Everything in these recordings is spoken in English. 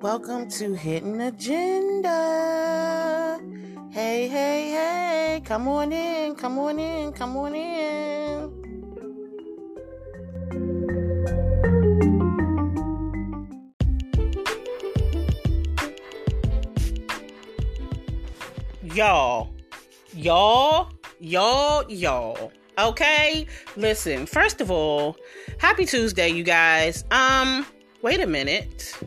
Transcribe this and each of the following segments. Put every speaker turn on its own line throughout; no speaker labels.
Welcome to Hidden Agenda. Hey, hey, hey, come on in, come on in, come on in. Y'all, y'all, y'all, y'all. Okay, listen. First of all, happy Tuesday, you guys. Um, wait a minute.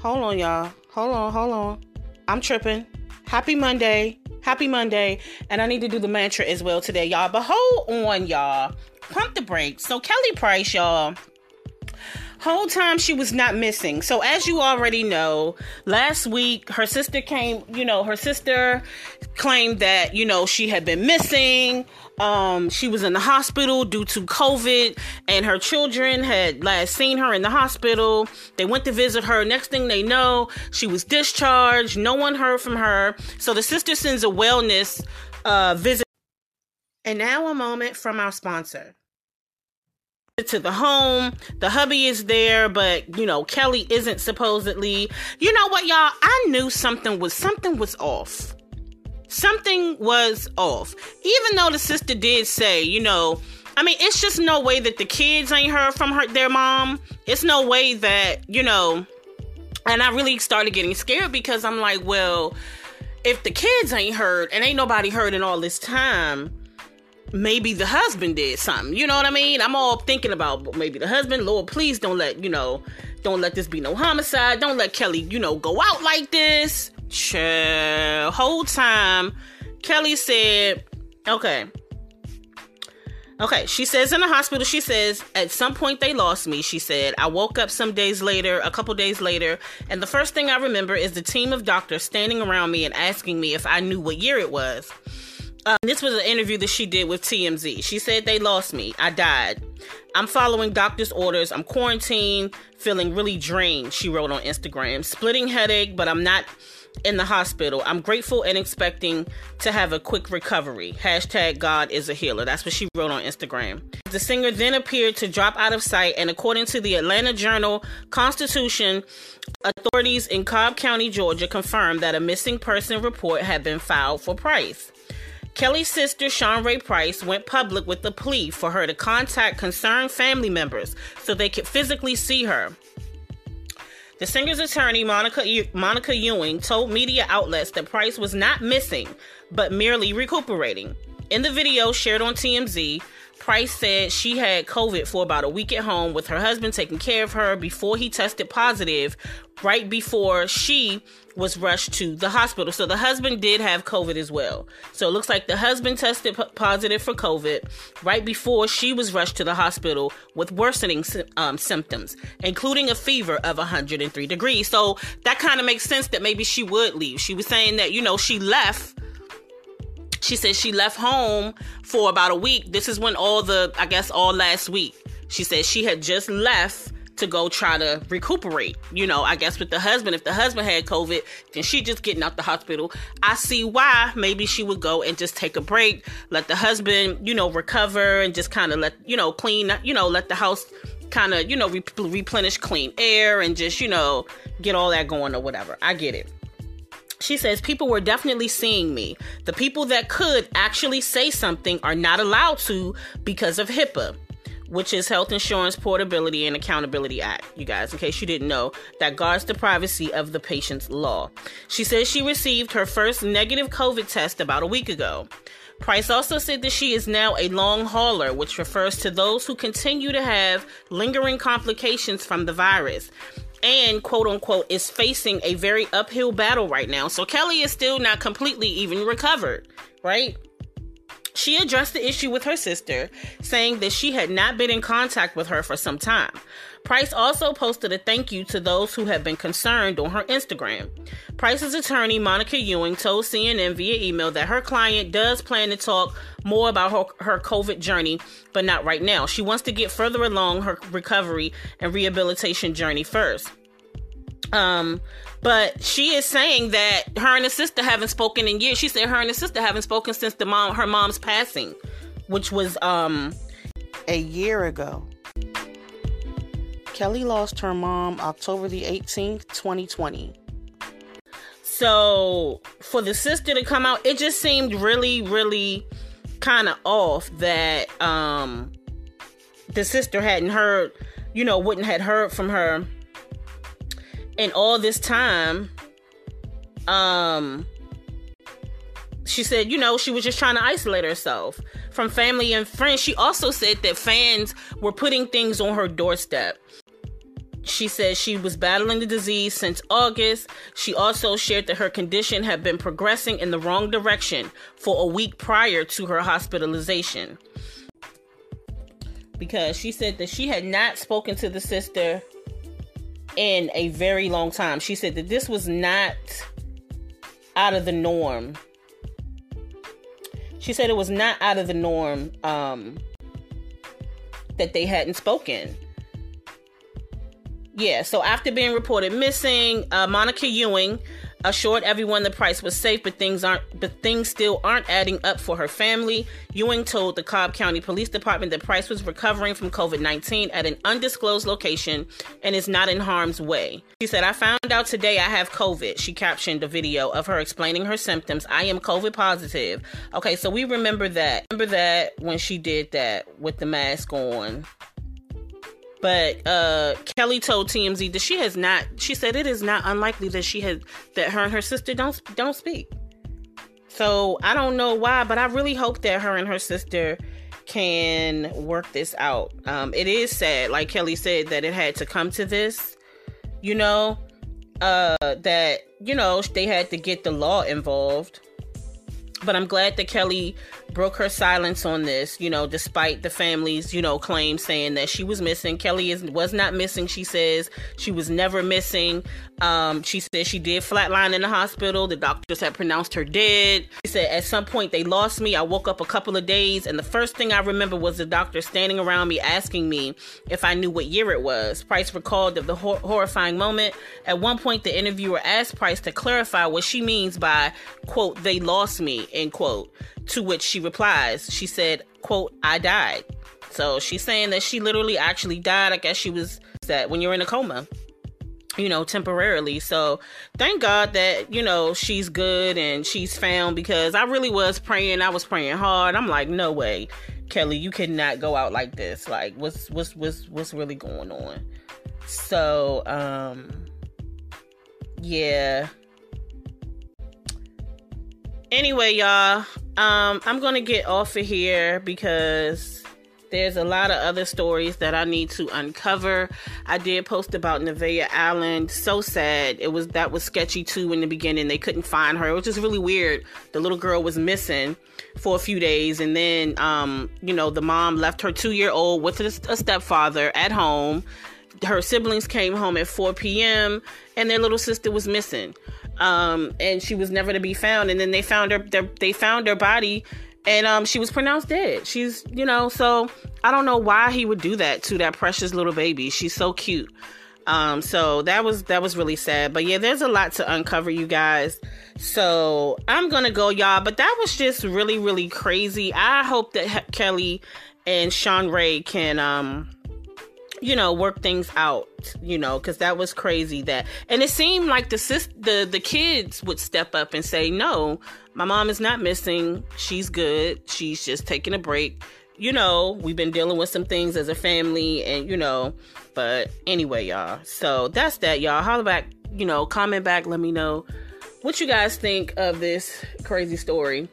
Hold on, y'all. Hold on, hold on. I'm tripping. Happy Monday. Happy Monday. And I need to do the mantra as well today, y'all. But hold on, y'all. Pump the brakes. So, Kelly Price, y'all whole time she was not missing. So as you already know, last week her sister came, you know, her sister claimed that, you know, she had been missing. Um, she was in the hospital due to COVID, and her children had last seen her in the hospital. They went to visit her. Next thing they know, she was discharged. No one heard from her. So the sister sends a wellness uh, visit. And now a moment from our sponsor to the home. The hubby is there, but you know, Kelly isn't supposedly. You know what, y'all? I knew something was something was off. Something was off. Even though the sister did say, you know, I mean, it's just no way that the kids ain't heard from her their mom. It's no way that, you know, and I really started getting scared because I'm like, well, if the kids ain't heard and ain't nobody heard in all this time, maybe the husband did something. You know what I mean? I'm all thinking about maybe the husband. Lord, please don't let, you know, don't let this be no homicide. Don't let Kelly, you know, go out like this. Chill. Whole time, Kelly said, okay. Okay, she says in the hospital, she says, at some point they lost me. She said, I woke up some days later, a couple days later, and the first thing I remember is the team of doctors standing around me and asking me if I knew what year it was. Um, this was an interview that she did with TMZ. She said they lost me. I died. I'm following doctor's orders. I'm quarantined, feeling really drained, she wrote on Instagram. Splitting headache, but I'm not in the hospital. I'm grateful and expecting to have a quick recovery. Hashtag God is a healer. That's what she wrote on Instagram. The singer then appeared to drop out of sight, and according to the Atlanta Journal Constitution, authorities in Cobb County, Georgia confirmed that a missing person report had been filed for Price. Kelly's sister, Shanrae Price, went public with a plea for her to contact concerned family members so they could physically see her. The singer's attorney, Monica, Monica Ewing, told media outlets that Price was not missing, but merely recuperating. In the video shared on TMZ, Price said she had COVID for about a week at home with her husband taking care of her before he tested positive, right before she was rushed to the hospital. So the husband did have COVID as well. So it looks like the husband tested p- positive for COVID right before she was rushed to the hospital with worsening um, symptoms, including a fever of 103 degrees. So that kind of makes sense that maybe she would leave. She was saying that, you know, she left she said she left home for about a week. This is when all the, I guess, all last week. She said she had just left to go try to recuperate. You know, I guess with the husband, if the husband had COVID, then she just getting out the hospital. I see why maybe she would go and just take a break, let the husband, you know, recover and just kind of let, you know, clean, you know, let the house kind of, you know, re- replenish clean air and just, you know, get all that going or whatever. I get it. She says people were definitely seeing me. The people that could actually say something are not allowed to because of HIPAA, which is Health Insurance Portability and Accountability Act. You guys, in case you didn't know, that guards the privacy of the patient's law. She says she received her first negative COVID test about a week ago. Price also said that she is now a long hauler, which refers to those who continue to have lingering complications from the virus and quote unquote is facing a very uphill battle right now. So Kelly is still not completely even recovered, right? She addressed the issue with her sister, saying that she had not been in contact with her for some time. Price also posted a thank you to those who have been concerned on her Instagram. Price's attorney, Monica Ewing, told CNN via email that her client does plan to talk more about her, her COVID journey, but not right now. She wants to get further along her recovery and rehabilitation journey first. Um, but she is saying that her and her sister haven't spoken in years. She said her and her sister haven't spoken since the mom her mom's passing, which was um
a year ago.
Kelly lost her mom October the 18th, 2020. So, for the sister to come out, it just seemed really, really kind of off that um the sister hadn't heard, you know, wouldn't had heard from her in all this time. Um she said, you know, she was just trying to isolate herself from family and friends. She also said that fans were putting things on her doorstep. She said she was battling the disease since August. She also shared that her condition had been progressing in the wrong direction for a week prior to her hospitalization. Because she said that she had not spoken to the sister in a very long time. She said that this was not out of the norm she said it was not out of the norm um, that they hadn't spoken. Yeah, so after being reported missing, uh, Monica Ewing assured everyone the price was safe, but things aren't but things still aren't adding up for her family. Ewing told the Cobb County Police Department that Price was recovering from COVID-19 at an undisclosed location and is not in harm's way. She said, "I found out today I have COVID." She captioned a video of her explaining her symptoms. "I am COVID positive." Okay, so we remember that. Remember that when she did that with the mask on. But uh, Kelly told TMZ that she has not. She said it is not unlikely that she has that her and her sister don't don't speak. So I don't know why, but I really hope that her and her sister can work this out. Um, it is sad, like Kelly said, that it had to come to this. You know, uh, that you know they had to get the law involved but I'm glad that Kelly broke her silence on this, you know, despite the family's, you know, claim saying that she was missing. Kelly is was not missing, she says. She was never missing. Um, she said she did flatline in the hospital. The doctors had pronounced her dead. She said at some point they lost me. I woke up a couple of days and the first thing I remember was the doctor standing around me asking me if I knew what year it was. Price recalled of the hor- horrifying moment. At one point the interviewer asked Price to clarify what she means by quote they lost me end quote. To which she replies, she said, quote, I died. So she's saying that she literally actually died. I guess she was that when you're in a coma, you know, temporarily. So thank God that, you know, she's good and she's found because I really was praying. I was praying hard. I'm like, no way, Kelly, you cannot go out like this. Like, what's what's what's what's really going on? So, um, yeah, anyway, y'all, um, I'm gonna get off of here because there's a lot of other stories that I need to uncover. I did post about Nevaeh Allen. So sad. It was that was sketchy too in the beginning. They couldn't find her. Was just really weird. The little girl was missing for a few days, and then um, you know, the mom left her two year old with a stepfather at home. Her siblings came home at 4 p.m. and their little sister was missing um, and she was never to be found. And then they found her. They found her body, and um, she was pronounced dead. She's, you know, so I don't know why he would do that to that precious little baby. She's so cute. Um, so that was that was really sad. But yeah, there's a lot to uncover, you guys. So I'm gonna go, y'all. But that was just really, really crazy. I hope that Kelly and Shanrae can um you know work things out you know because that was crazy that and it seemed like the sis the the kids would step up and say no my mom is not missing. She's good. She's just taking a break. You know we've been dealing with some things as a family and you know but anyway y'all. So that's that y'all. Holler back you know comment back let me know what you guys think of this crazy story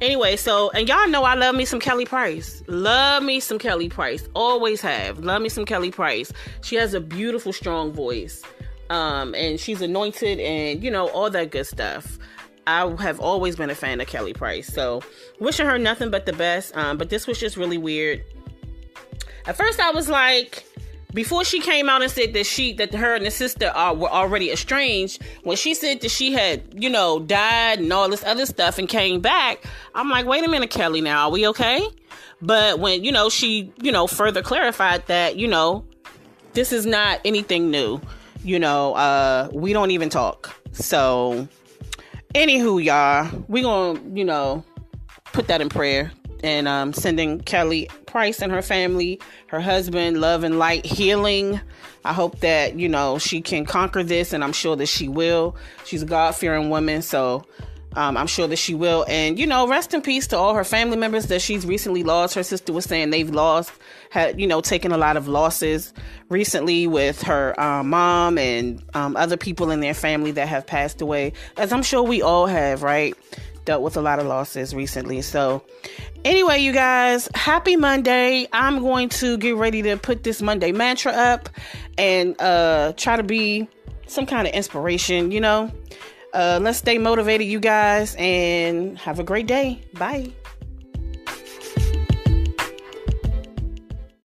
Anyway, so and y'all know I love me some Kelly Price. Love me some Kelly Price. Always have. Love me some Kelly Price. She has a beautiful, strong voice. Um, and she's anointed and you know, all that good stuff. I have always been a fan of Kelly Price. So wishing her nothing but the best. Um, but this was just really weird. At first I was like, before she came out and said that she that her and the sister are were already estranged when she said that she had you know died and all this other stuff and came back i'm like wait a minute kelly now are we okay? But when you know she you know further clarified that you know this is not anything new you know uh we don't even talk. So anywho y'all we gonna you know put that in prayer and um, sending Kelly Price and her family, her husband, love and light, healing. I hope that, you know, she can conquer this, and I'm sure that she will. She's a God fearing woman, so um, I'm sure that she will. And, you know, rest in peace to all her family members that she's recently lost. Her sister was saying they've lost, had, you know, taken a lot of losses recently with her um, mom and um, other people in their family that have passed away, as I'm sure we all have, right? Dealt with a lot of losses recently. So, anyway, you guys, happy Monday. I'm going to get ready to put this Monday mantra up and uh, try to be some kind of inspiration, you know. Uh, let's stay motivated, you guys, and have a great day. Bye.